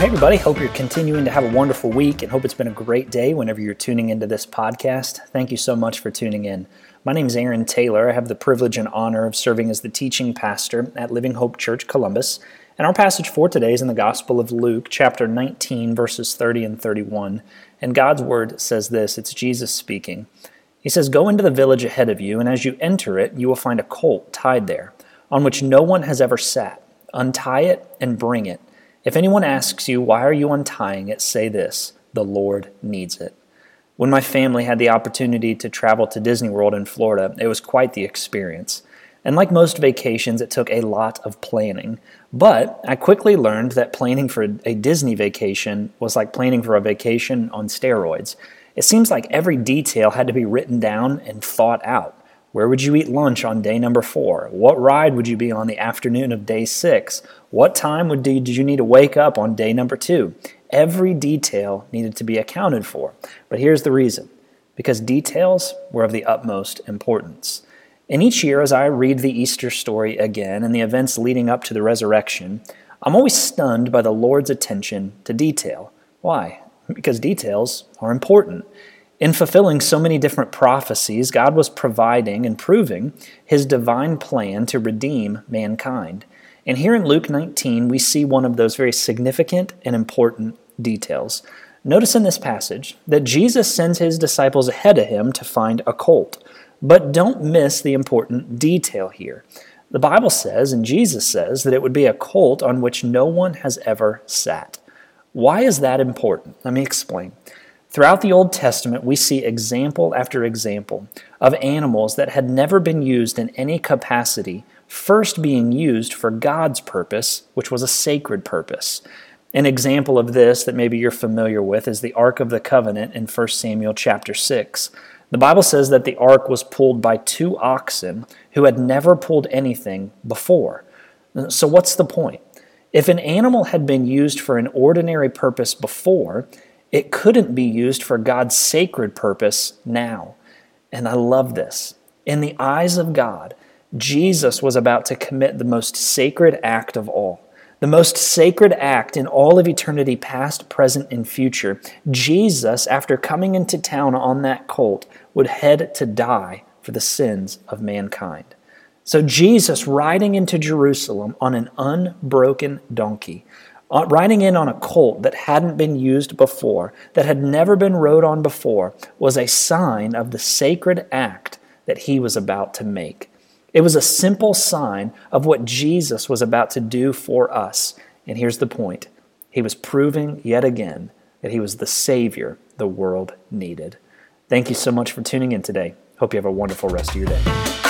Well, hey, everybody. Hope you're continuing to have a wonderful week and hope it's been a great day whenever you're tuning into this podcast. Thank you so much for tuning in. My name is Aaron Taylor. I have the privilege and honor of serving as the teaching pastor at Living Hope Church Columbus. And our passage for today is in the Gospel of Luke, chapter 19, verses 30 and 31. And God's word says this it's Jesus speaking. He says, Go into the village ahead of you, and as you enter it, you will find a colt tied there, on which no one has ever sat. Untie it and bring it. If anyone asks you, Why are you untying it? say this The Lord needs it. When my family had the opportunity to travel to Disney World in Florida, it was quite the experience. And like most vacations, it took a lot of planning. But I quickly learned that planning for a Disney vacation was like planning for a vacation on steroids. It seems like every detail had to be written down and thought out. Where would you eat lunch on day number four? What ride would you be on the afternoon of day six? What time would did you need to wake up on day number two? Every detail needed to be accounted for. But here's the reason because details were of the utmost importance. And each year, as I read the Easter story again and the events leading up to the resurrection, I'm always stunned by the Lord's attention to detail. Why? Because details are important. In fulfilling so many different prophecies, God was providing and proving his divine plan to redeem mankind. And here in Luke 19, we see one of those very significant and important details. Notice in this passage that Jesus sends his disciples ahead of him to find a colt. But don't miss the important detail here. The Bible says, and Jesus says, that it would be a colt on which no one has ever sat. Why is that important? Let me explain. Throughout the Old Testament, we see example after example of animals that had never been used in any capacity, first being used for God's purpose, which was a sacred purpose. An example of this that maybe you're familiar with is the Ark of the Covenant in 1 Samuel chapter 6. The Bible says that the ark was pulled by two oxen who had never pulled anything before. So, what's the point? If an animal had been used for an ordinary purpose before, it couldn't be used for God's sacred purpose now. And I love this. In the eyes of God, Jesus was about to commit the most sacred act of all. The most sacred act in all of eternity, past, present, and future. Jesus, after coming into town on that colt, would head to die for the sins of mankind. So, Jesus riding into Jerusalem on an unbroken donkey riding in on a colt that hadn't been used before, that had never been rode on before, was a sign of the sacred act that he was about to make. It was a simple sign of what Jesus was about to do for us. And here's the point He was proving yet again that he was the Savior the world needed. Thank you so much for tuning in today. Hope you have a wonderful rest of your day.